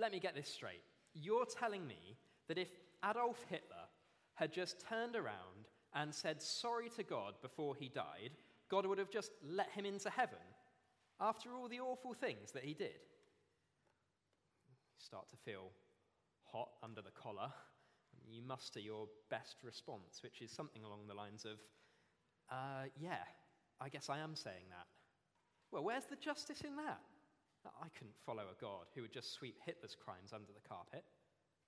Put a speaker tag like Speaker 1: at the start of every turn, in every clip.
Speaker 1: let me get this straight. You're telling me that if Adolf Hitler had just turned around and said sorry to God before he died, God would have just let him into heaven after all the awful things that he did. You start to feel hot under the collar. You muster your best response, which is something along the lines of, uh, yeah, I guess I am saying that. Well, where's the justice in that? I couldn't follow a God who would just sweep Hitler's crimes under the carpet.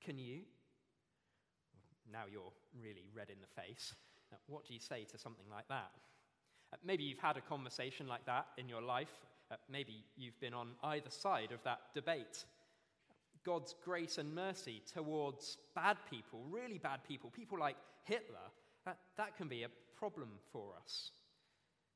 Speaker 1: Can you? Now you're really red in the face. What do you say to something like that? Uh, maybe you've had a conversation like that in your life. Uh, maybe you've been on either side of that debate. God's grace and mercy towards bad people, really bad people, people like Hitler, that, that can be a problem for us.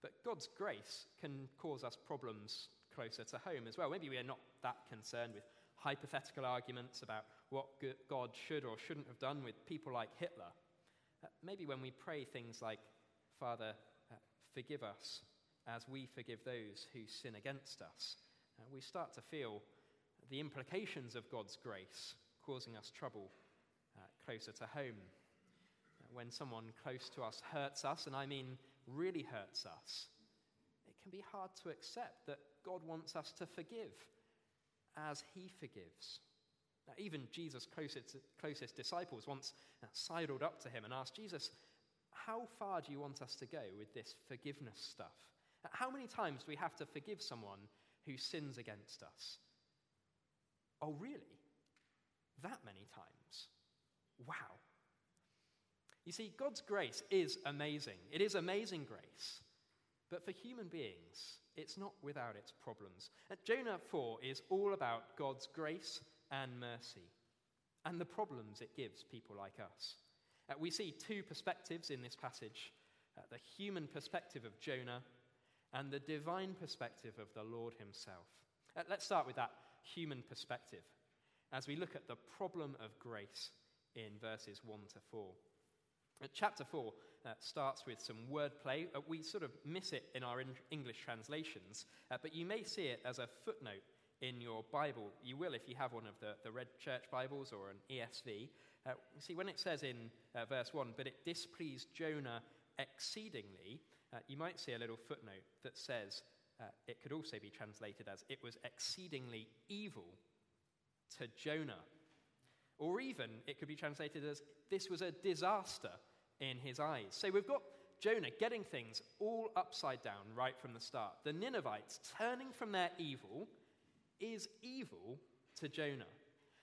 Speaker 1: But God's grace can cause us problems closer to home as well. Maybe we are not that concerned with hypothetical arguments about what God should or shouldn't have done with people like Hitler. Uh, maybe when we pray things like, Father, uh, forgive us as we forgive those who sin against us, uh, we start to feel the implications of God's grace causing us trouble closer to home. When someone close to us hurts us, and I mean really hurts us, it can be hard to accept that God wants us to forgive as he forgives. Now, even Jesus' closest, closest disciples once uh, sidled up to him and asked, Jesus, how far do you want us to go with this forgiveness stuff? Uh, how many times do we have to forgive someone who sins against us? Oh, really? That many times? Wow. You see, God's grace is amazing. It is amazing grace. But for human beings, it's not without its problems. Jonah 4 is all about God's grace and mercy and the problems it gives people like us. Uh, we see two perspectives in this passage uh, the human perspective of Jonah and the divine perspective of the Lord himself. Uh, let's start with that human perspective as we look at the problem of grace in verses 1 to 4. Uh, chapter 4 uh, starts with some wordplay. Uh, we sort of miss it in our in- English translations, uh, but you may see it as a footnote in your Bible. You will if you have one of the, the Red Church Bibles or an ESV. Uh, see, when it says in uh, verse 1, but it displeased Jonah exceedingly, uh, you might see a little footnote that says it could also be translated as it was exceedingly evil to Jonah. Or even it could be translated as this was a disaster in his eyes. So we've got Jonah getting things all upside down right from the start. The Ninevites turning from their evil is evil to Jonah.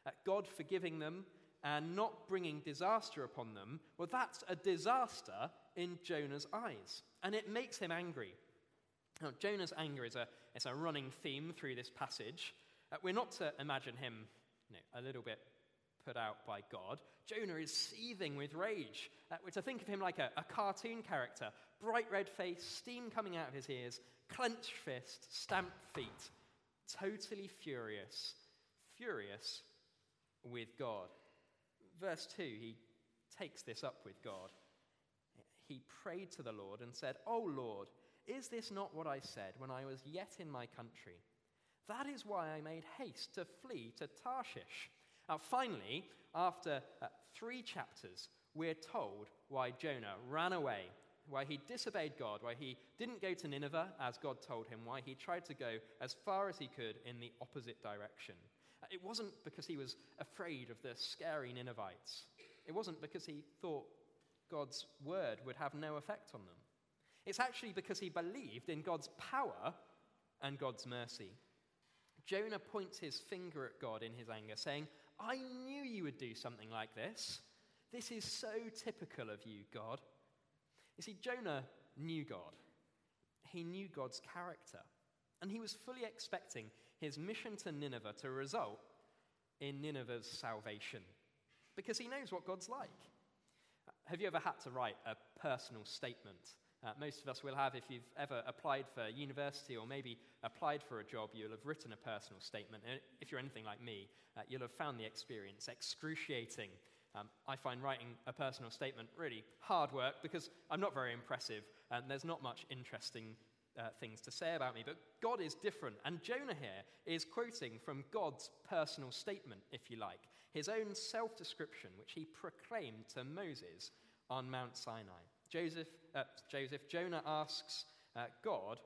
Speaker 1: Uh, God forgiving them and not bringing disaster upon them, well, that's a disaster in Jonah's eyes. And it makes him angry. Now, Jonah's anger is a, is a running theme through this passage. Uh, we're not to imagine him you know, a little bit put out by God. Jonah is seething with rage. Uh, we're to think of him like a, a cartoon character bright red face, steam coming out of his ears, clenched fist, stamped feet totally furious, furious with God. Verse 2, he takes this up with God. He prayed to the Lord and said, Oh Lord, is this not what I said when I was yet in my country? That is why I made haste to flee to Tarshish. Now, finally, after uh, three chapters, we're told why Jonah ran away why he disobeyed God, why he didn't go to Nineveh as God told him, why he tried to go as far as he could in the opposite direction. Uh, it wasn't because he was afraid of the scary Ninevites, it wasn't because he thought God's word would have no effect on them. It's actually because he believed in God's power and God's mercy. Jonah points his finger at God in his anger, saying, I knew you would do something like this. This is so typical of you, God. You see, Jonah knew God, he knew God's character, and he was fully expecting his mission to Nineveh to result in Nineveh's salvation because he knows what God's like. Have you ever had to write a personal statement? Uh, most of us will have if you've ever applied for university or maybe applied for a job, you'll have written a personal statement. And if you're anything like me, uh, you'll have found the experience excruciating um, I find writing a personal statement really hard work because I'm not very impressive and there's not much interesting uh, things to say about me, but God is different. And Jonah here is quoting from God's personal statement, if you like, his own self description, which he proclaimed to Moses on Mount Sinai. Joseph, uh, Joseph Jonah asks uh, God,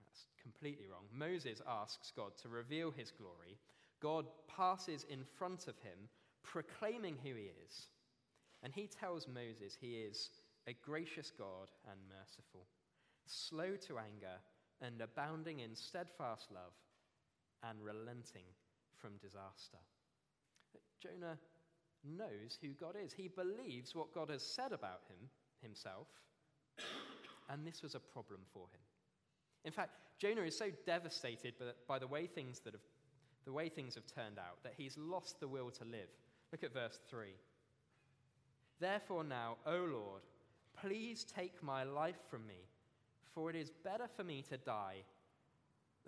Speaker 1: that's completely wrong. Moses asks God to reveal his glory. God passes in front of him, proclaiming who he is. And he tells Moses he is a gracious God and merciful slow to anger, and abounding in steadfast love, and relenting from disaster. Jonah knows who God is. He believes what God has said about him, himself, and this was a problem for him. In fact, Jonah is so devastated by the way things that have, the way things have turned out that he's lost the will to live. Look at verse 3. Therefore now, O Lord, please take my life from me, for it is better for me to die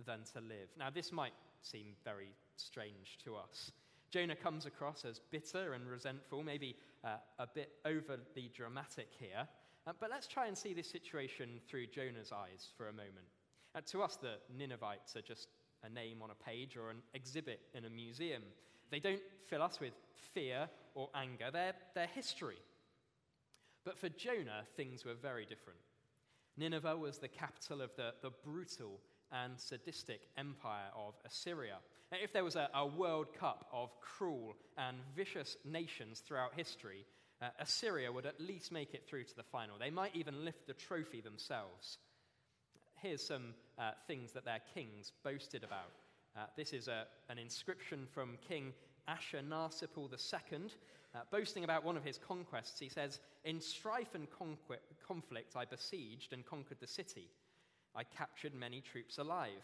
Speaker 1: than to live. Now, this might seem very strange to us. Jonah comes across as bitter and resentful, maybe uh, a bit overly dramatic here. Uh, but let's try and see this situation through Jonah's eyes for a moment. Uh, to us, the Ninevites are just a name on a page or an exhibit in a museum. They don't fill us with fear or anger, they're, they're history. But for Jonah, things were very different. Nineveh was the capital of the, the brutal and sadistic empire of Assyria. If there was a, a World Cup of cruel and vicious nations throughout history, uh, Assyria would at least make it through to the final. They might even lift the trophy themselves. Here's some uh, things that their kings boasted about. Uh, this is a, an inscription from King Ashurnasirpal II, uh, boasting about one of his conquests, he says, In strife and conqu- conflict, I besieged and conquered the city. I captured many troops alive.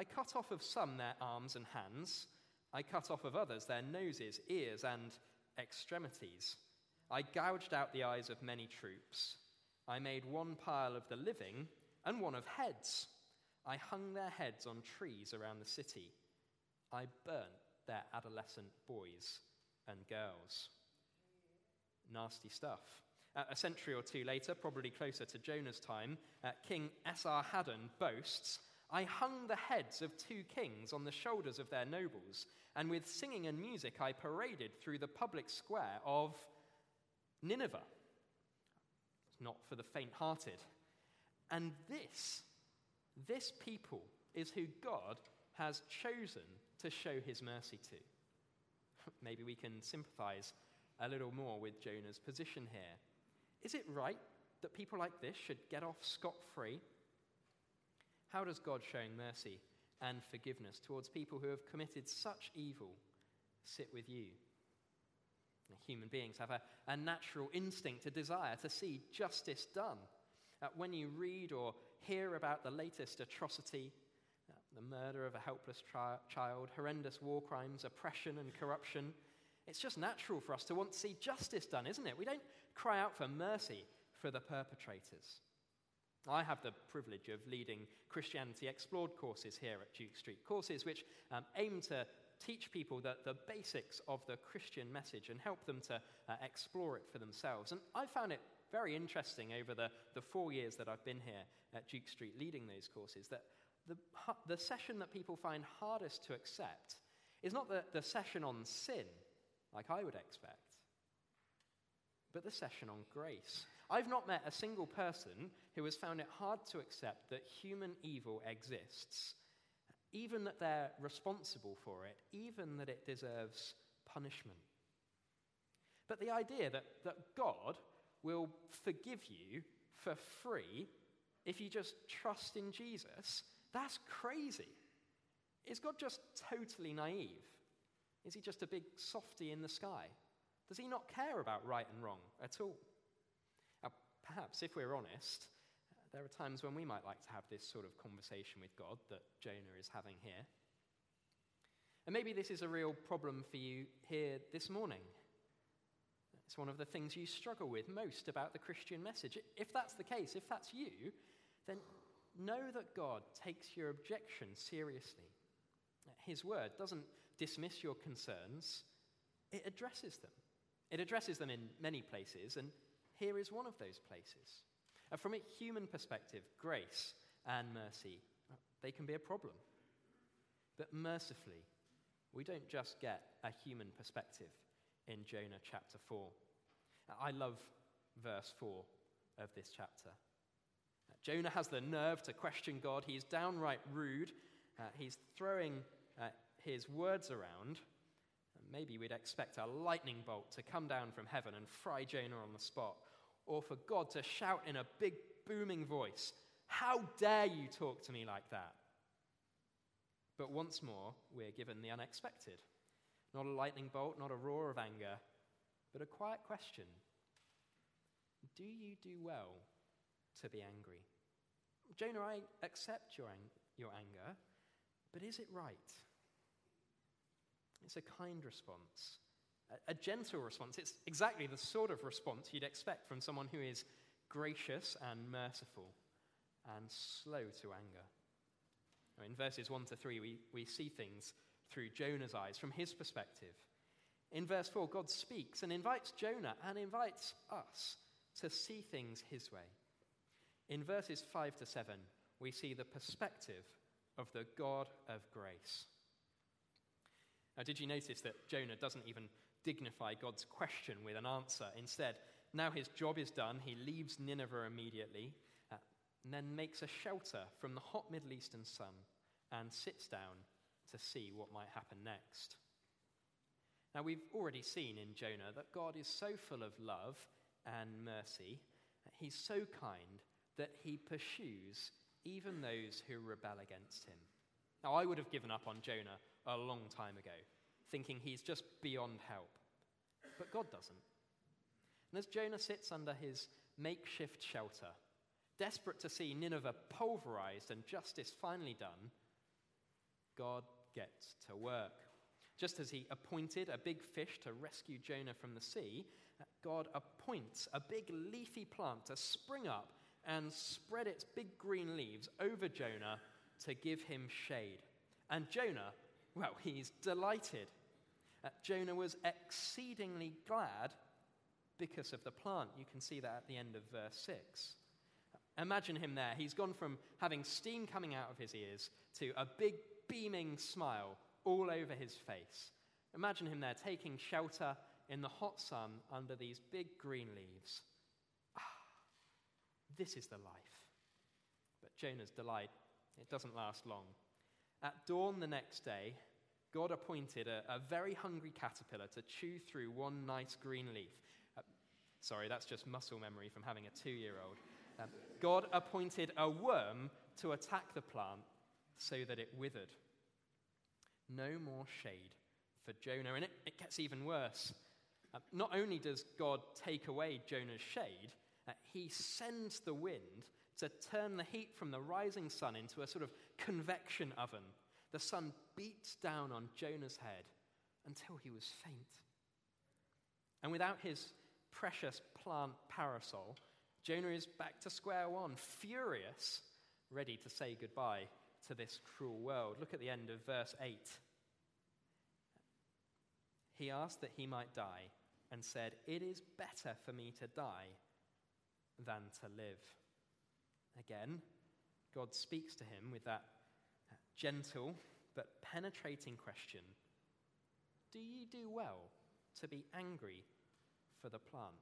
Speaker 1: I cut off of some their arms and hands. I cut off of others their noses, ears, and extremities. I gouged out the eyes of many troops. I made one pile of the living and one of heads. I hung their heads on trees around the city. I burnt their adolescent boys and girls. Nasty stuff. Uh, a century or two later, probably closer to Jonah's time, uh, King Esarhaddon boasts I hung the heads of two kings on the shoulders of their nobles, and with singing and music I paraded through the public square of Nineveh. It's not for the faint hearted. And this, this people is who God has chosen to show his mercy to. maybe we can sympathize a little more with Jonah's position here. Is it right that people like this should get off scot free? How does God showing mercy and forgiveness towards people who have committed such evil sit with you? Human beings have a, a natural instinct, a desire to see justice done. Uh, when you read or hear about the latest atrocity, the murder of a helpless tri- child, horrendous war crimes, oppression, and corruption. It's just natural for us to want to see justice done, isn't it? We don't cry out for mercy for the perpetrators. I have the privilege of leading Christianity Explored courses here at Duke Street, courses which um, aim to teach people the, the basics of the Christian message and help them to uh, explore it for themselves. And I found it very interesting over the, the four years that I've been here at Duke Street leading those courses that the, the session that people find hardest to accept is not the, the session on sin, like I would expect, but the session on grace. I've not met a single person who has found it hard to accept that human evil exists, even that they're responsible for it, even that it deserves punishment. But the idea that, that God will forgive you for free if you just trust in Jesus that's crazy. Is God just totally naive? Is he just a big softy in the sky? Does he not care about right and wrong at all? Perhaps, if we're honest, there are times when we might like to have this sort of conversation with God that Jonah is having here. And maybe this is a real problem for you here this morning. It's one of the things you struggle with most about the Christian message. If that's the case, if that's you, then know that God takes your objection seriously. His word doesn't dismiss your concerns, it addresses them. It addresses them in many places, and here is one of those places. Uh, from a human perspective, grace and mercy, they can be a problem. But mercifully, we don't just get a human perspective in Jonah chapter 4. I love verse 4 of this chapter. Jonah has the nerve to question God. He's downright rude. Uh, he's throwing uh, his words around. Maybe we'd expect a lightning bolt to come down from heaven and fry Jonah on the spot, or for God to shout in a big, booming voice, How dare you talk to me like that? But once more, we're given the unexpected. Not a lightning bolt, not a roar of anger, but a quiet question Do you do well to be angry? Jonah, I accept your, ang- your anger, but is it right? It's a kind response, a, gentle response. It's exactly the sort of response you'd expect from someone who is gracious and merciful and slow to anger. Now, in verses 1 to 3, we, we see things through Jonah's eyes, from his perspective. In verse 4, God speaks and invites Jonah and invites us to see things his way. In verses 5 to 7, we see the perspective of the God of grace. Now, did you notice that Jonah doesn't even dignify God's question with an answer? Instead, now his job is done, he leaves Nineveh immediately, uh, and then makes a shelter from the hot Middle Eastern sun and sits down to see what might happen next. Now, we've already seen in Jonah that God is so full of love and mercy, he's so kind that he pursues even those who rebel against him. Now, I would have given up on Jonah a long time ago, thinking he's just beyond help. But God doesn't. And as Jonah sits under his makeshift shelter, desperate to see Nineveh pulverized and justice finally done, God gets to work. Just as he appointed a big fish to rescue Jonah from the sea, God appoints a big leafy plant to spring up and spread its big green leaves over Jonah to give him shade. And Jonah well, he's delighted. Uh, Jonah was exceedingly glad because of the plant. You can see that at the end of verse 6. Imagine him there. He's gone from having steam coming out of his ears to a big beaming smile all over his face. Imagine him there taking shelter in the hot sun under these big green leaves. Ah, this is the life. But Jonah's delight, it doesn't last long. At dawn the next day, God appointed a, a very hungry caterpillar to chew through one nice green leaf. Uh, sorry, that's just muscle memory from having a two year old. Um, God appointed a worm to attack the plant so that it withered. No more shade for Jonah, and it, it gets even worse. Uh, not only does God take away Jonah's shade, uh, he sends the wind to turn the heat from the rising sun into a sort of convection oven. The sun beats down on Jonah's head until he was faint. And without his precious plant parasol, Jonah is back to square one, furious, ready to say goodbye to this cruel world. Look at the end of verse 8. He asked that he might die and said, It is better for me to die than to live. Again, God speaks to him with that gentle but penetrating question Do you do well to be angry for the plant?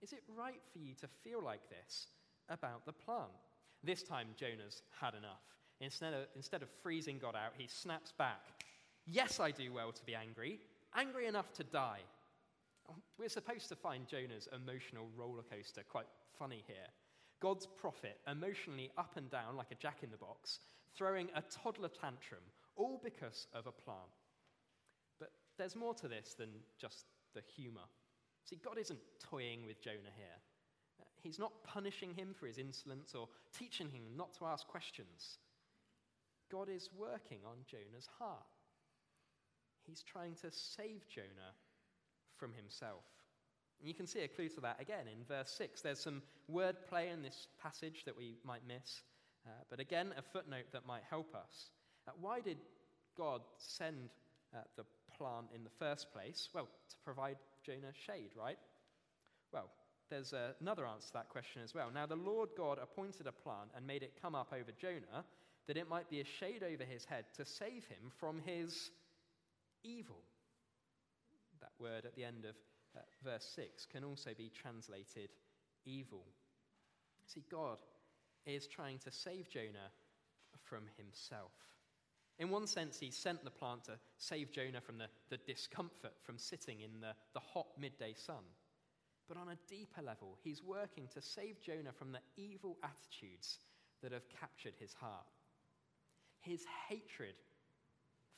Speaker 1: Is it right for you to feel like this about the plant? This time, Jonah's had enough. Instead of, instead of freezing God out, he snaps back. Yes, I do well to be angry, angry enough to die. Um, we're supposed to find Jonah's emotional roller coaster quite funny here. God's prophet emotionally up and down like a jack in the box, throwing a toddler tantrum, all because of a plant. But there's more to this than just the humor. See, God isn't toying with Jonah here. He's not punishing him for his insolence or teaching him not to ask questions. God is working on Jonah's heart. He's trying to save Jonah from himself. And you can see a clue to that again in verse 6. There's some wordplay in this passage that we might miss, uh, but again, a footnote that might help us. Uh, why did God send uh, the plant in the first place? Well, to provide Jonah shade, right? Well, there's another answer to that question as well. Now, the Lord God appointed a plant and made it come up over Jonah, that it might be a shade over his head to save him from his evil. That word at the end of uh, verse 6 can also be translated evil. See, God is trying to save Jonah from himself. In one sense, he sent the plant to save Jonah from the, the discomfort from sitting in the, the hot midday sun. But on a deeper level, he's working to save Jonah from the evil attitudes that have captured his heart. His hatred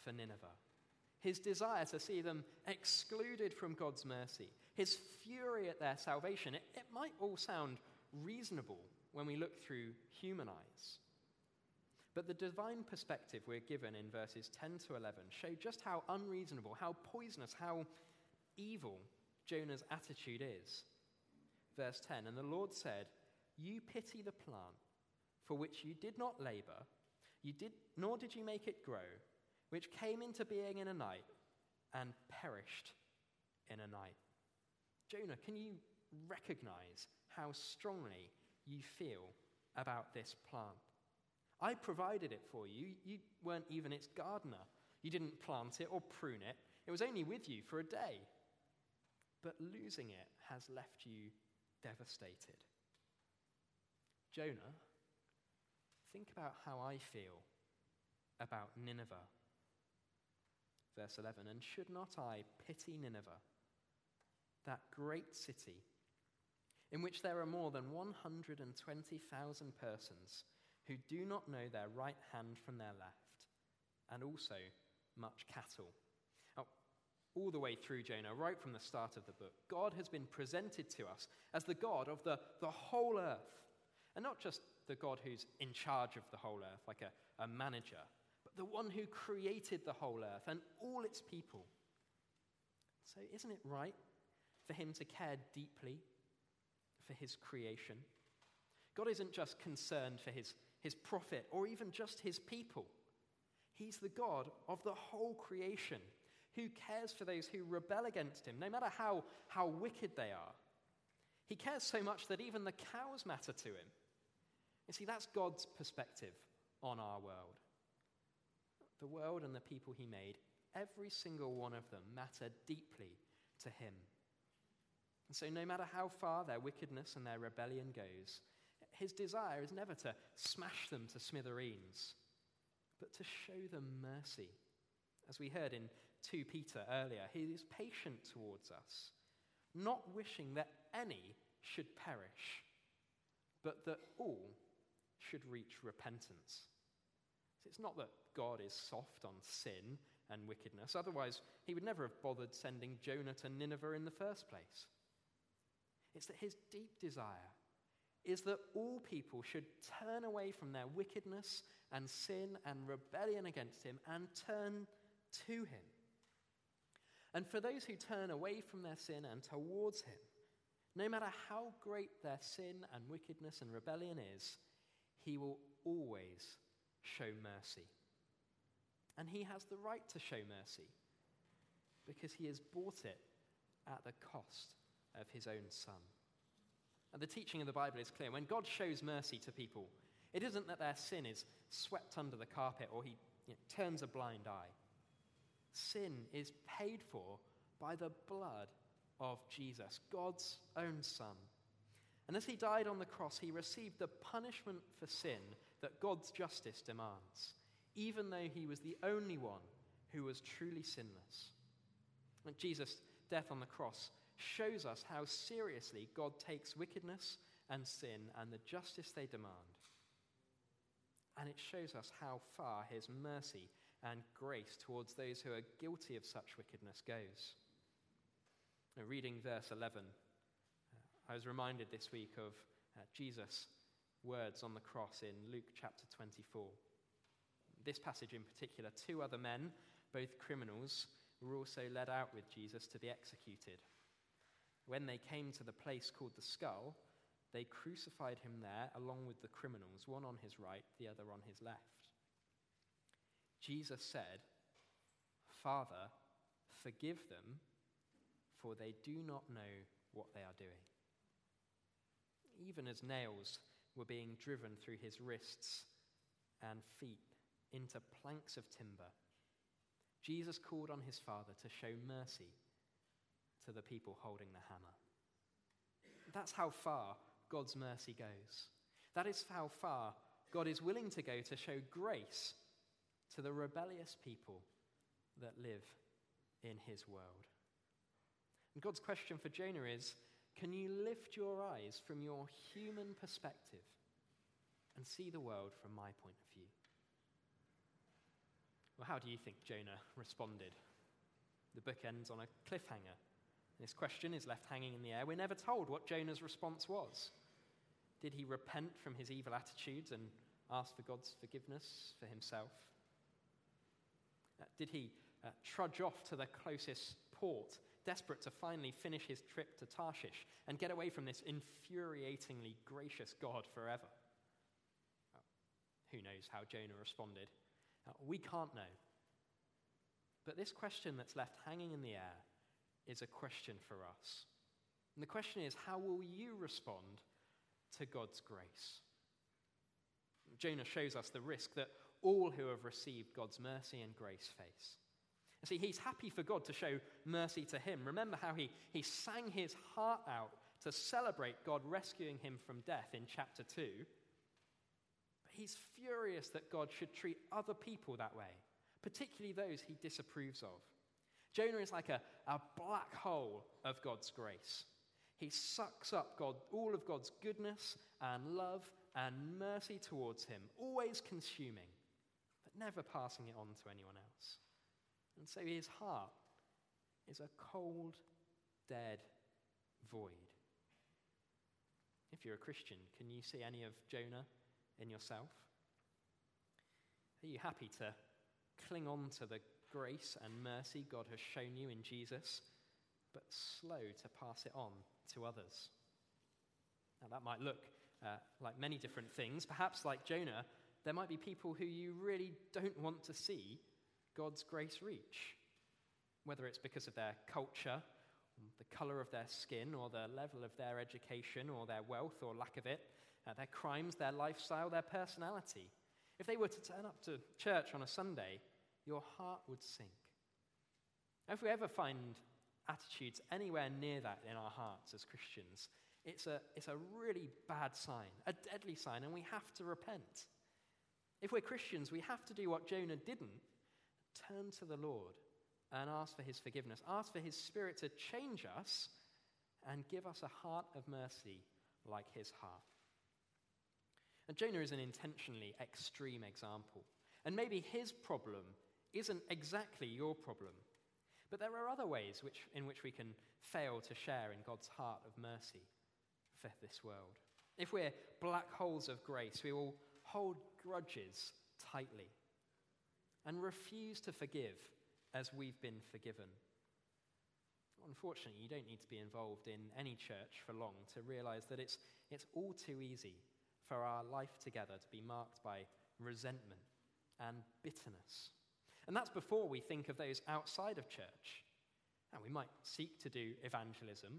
Speaker 1: for Nineveh, his desire to see them excluded from God's mercy, his fury at their salvation. It, it might all sound reasonable when we look through human eyes. But the divine perspective we're given in verses 10 to 11 show just how unreasonable, how poisonous, how evil Jonah's attitude is. Verse 10 And the Lord said, You pity the plant for which you did not labor, you did, nor did you make it grow, which came into being in a night and perished in a night. Jonah, can you recognize how strongly you feel about this plant? I provided it for you. You weren't even its gardener. You didn't plant it or prune it. It was only with you for a day. But losing it has left you devastated. Jonah, think about how I feel about Nineveh. Verse 11 And should not I pity Nineveh, that great city, in which there are more than 120,000 persons who do not know their right hand from their left, and also much cattle? Now, all the way through Jonah, right from the start of the book, God has been presented to us as the God of the, the whole earth. And not just the God who's in charge of the whole earth, like a, a manager, but the one who created the whole earth and all its people. So, isn't it right for him to care deeply for his creation? God isn't just concerned for his, his prophet or even just his people. He's the God of the whole creation who cares for those who rebel against him, no matter how, how wicked they are. He cares so much that even the cows matter to him. You see, that's God's perspective on our world. The world and the people he made, every single one of them matter deeply to him. And so, no matter how far their wickedness and their rebellion goes, his desire is never to smash them to smithereens, but to show them mercy. As we heard in 2 Peter earlier, he is patient towards us, not wishing that any should perish, but that all should reach repentance. It's not that God is soft on sin and wickedness, otherwise, he would never have bothered sending Jonah to Nineveh in the first place. It's that his deep desire is that all people should turn away from their wickedness and sin and rebellion against him and turn to him. And for those who turn away from their sin and towards him, no matter how great their sin and wickedness and rebellion is, he will always show mercy. And he has the right to show mercy because he has bought it at the cost of his own son. And the teaching of the Bible is clear. When God shows mercy to people, it isn't that their sin is swept under the carpet or he you know, turns a blind eye. Sin is paid for by the blood of Jesus, God's own Son. And as he died on the cross, he received the punishment for sin that God's justice demands, even though he was the only one who was truly sinless. And Jesus' death on the cross shows us how seriously God takes wickedness and sin and the justice they demand. And it shows us how far his mercy and grace towards those who are guilty of such wickedness goes. Now, reading verse 11, uh, I was reminded this week of uh, Jesus' words on the cross in Luke chapter 24. This passage in particular, two other men, both criminals, were also led out with Jesus to be executed. When they came to the place called the skull, they crucified him there along with the criminals, one on his right, the other on his left. Jesus said, Father, forgive them, for they do not know what they are doing. even as nails were being driven through his wrists and feet into planks of timber. Jesus called on his Father to show mercy to the people holding the hammer. That's how far God's mercy goes. That is how far God is willing to go to show grace to the rebellious people that live in his world. And God's question for Jonah is can you lift your eyes from your human perspective and see the world from my point of view? Well, how do you think Jonah responded? The book ends on a cliffhanger. This question is left hanging in the air. We're never told what Jonah's response was. Did he repent from his evil attitudes and ask for God's forgiveness for himself? Uh, did he uh, trudge off to the closest port, desperate to finally finish his trip to Tarshish and get away from this infuriatingly gracious God forever? Uh, who knows how Jonah responded? Uh, we can't know. But this question that's left hanging in the air is a question for us. And the question is how will you respond to God's grace? Jonah shows us the risk that all who have received God's mercy and grace face. You see, he's happy for God to show mercy to him. Remember how he, he sang his heart out to celebrate God rescuing him from death in chapter 2. But he's furious that God should treat other people that way, particularly those he disapproves of. Jonah is like a, a black hole of God's grace. He sucks up God, all of God's goodness and love and mercy towards him, always consuming, but never passing it on to anyone else. And so his heart is a cold, dead void. If you're a Christian, can you see any of Jonah in yourself? Are you happy to cling on to the grace and mercy God has shown you in Jesus, but slow to pass it on to others? Now, that might look uh, like many different things. Perhaps, like Jonah, there might be people who you really don't want to see God's grace reach, whether it's because of their culture, the color of their skin, or the level of their education, or their wealth or lack of it, uh, their crimes, their lifestyle, their personality. If they were to turn up to church on a Sunday, your heart would sink. If we ever find attitudes anywhere near that in our hearts as Christians, it's a, it's a really bad sign, a deadly sign, and we have to repent. If we're Christians, we have to do what Jonah didn't turn to the Lord and ask for his forgiveness, ask for his spirit to change us and give us a heart of mercy like his heart. And Jonah is an intentionally extreme example. And maybe his problem isn't exactly your problem. But there are other ways which, in which we can fail to share in God's heart of mercy for this world. If we're black holes of grace, we will hold grudges tightly and refuse to forgive as we've been forgiven. Unfortunately, you don't need to be involved in any church for long to realize that it's, it's all too easy for our life together to be marked by resentment and bitterness. And that's before we think of those outside of church. And we might seek to do evangelism,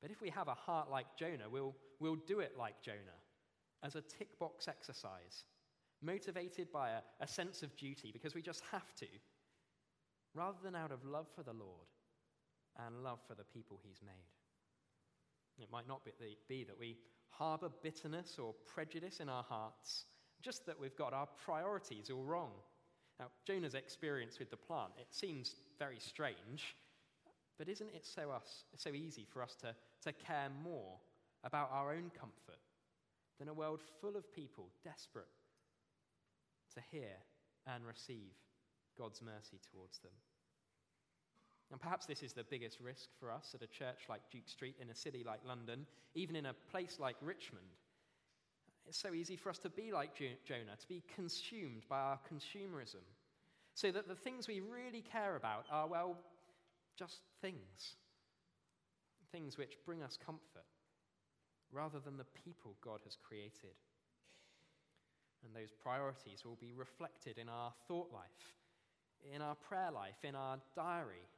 Speaker 1: but if we have a heart like Jonah, we'll, we'll do it like Jonah as a tick box exercise motivated by a, a sense of duty because we just have to, rather than out of love for the Lord and love for the people He's made. It might not be, be that we harbor bitterness or prejudice in our hearts, just that we've got our priorities all wrong. Now, Jonah's experience with the plant, it seems very strange, but isn't it so, us, so easy for us to, to care more about our own comfort than a world full of people desperate to hear and receive God's mercy towards them. And perhaps this is the biggest risk for us at a church like Duke Street in a city like London, even in a place like Richmond. It's so easy for us to be like Jonah, to be consumed by our consumerism, so that the things we really care about are, well, just things. Things which bring us comfort, rather than the people God has created. And those priorities will be reflected in our thought life, in our prayer life, in our diary,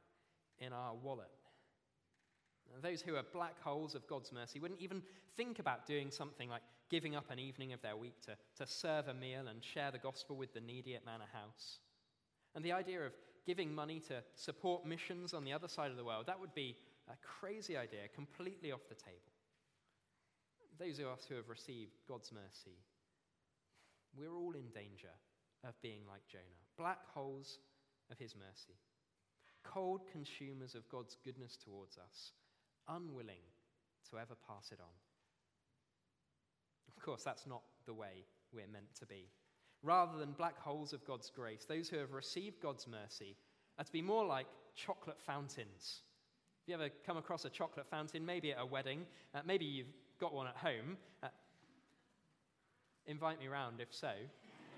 Speaker 1: in our wallet. Those who are black holes of God's mercy wouldn't even think about doing something like giving up an evening of their week to, to serve a meal and share the gospel with the needy at Manor House. And the idea of giving money to support missions on the other side of the world, that would be a crazy idea, completely off the table. Those of us who have received God's mercy, we're all in danger of being like Jonah black holes of his mercy, cold consumers of God's goodness towards us, unwilling to ever pass it on. Of course, that's not the way we're meant to be. Rather than black holes of God's grace, those who have received God's mercy are to be more like chocolate fountains. Have you ever come across a chocolate fountain, maybe at a wedding? Uh, maybe you've got one at home. Uh, invite me round if so.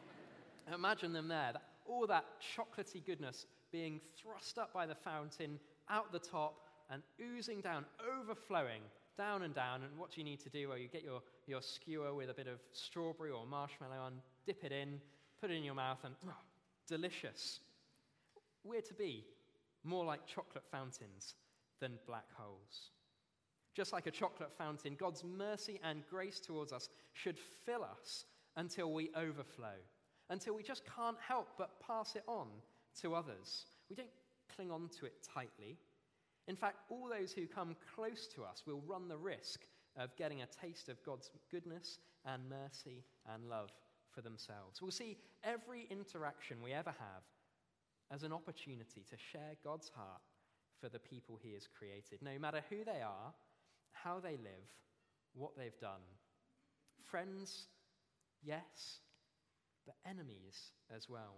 Speaker 1: Imagine them there, that, all that chocolatey goodness being thrust up by the fountain out the top and oozing down, overflowing down and down. And what you need to do? Well, you get your, your skewer with a bit of strawberry or marshmallow on, dip it in, put it in your mouth, and oh, delicious. We're to be more like chocolate fountains than black holes. Just like a chocolate fountain, God's mercy and grace towards us should fill us until we overflow, until we just can't help but pass it on to others. We don't cling on to it tightly. In fact, all those who come close to us will run the risk of getting a taste of God's goodness and mercy and love for themselves. We'll see every interaction we ever have as an opportunity to share God's heart for the people He has created, no matter who they are, how they live, what they've done. Friends, yes, but enemies as well.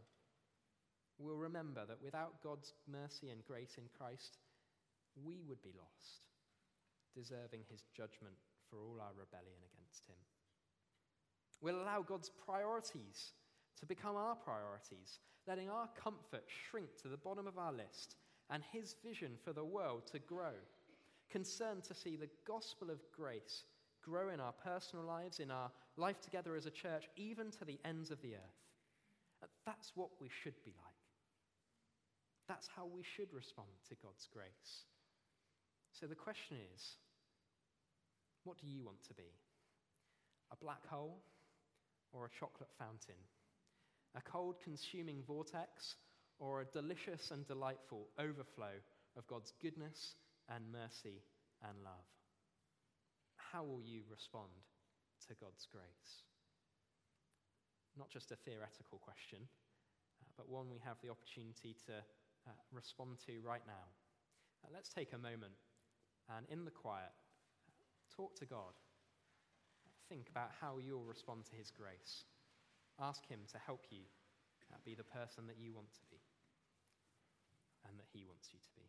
Speaker 1: We'll remember that without God's mercy and grace in Christ, we would be lost, deserving his judgment for all our rebellion against him. We'll allow God's priorities to become our priorities, letting our comfort shrink to the bottom of our list and his vision for the world to grow, concerned to see the gospel of grace grow in our personal lives, in our life together as a church, even to the ends of the earth. That's what we should be like. That's how we should respond to God's grace. So the question is what do you want to be? A black hole or a chocolate fountain? A cold consuming vortex or a delicious and delightful overflow of God's goodness and mercy and love? How will you respond to God's grace? Not just a theoretical question, uh, but one we have the opportunity to uh, respond to right now. Uh, let's take a moment and in the quiet, talk to God. Think about how you'll respond to His grace. Ask Him to help you uh, be the person that you want to be and that He wants you to be.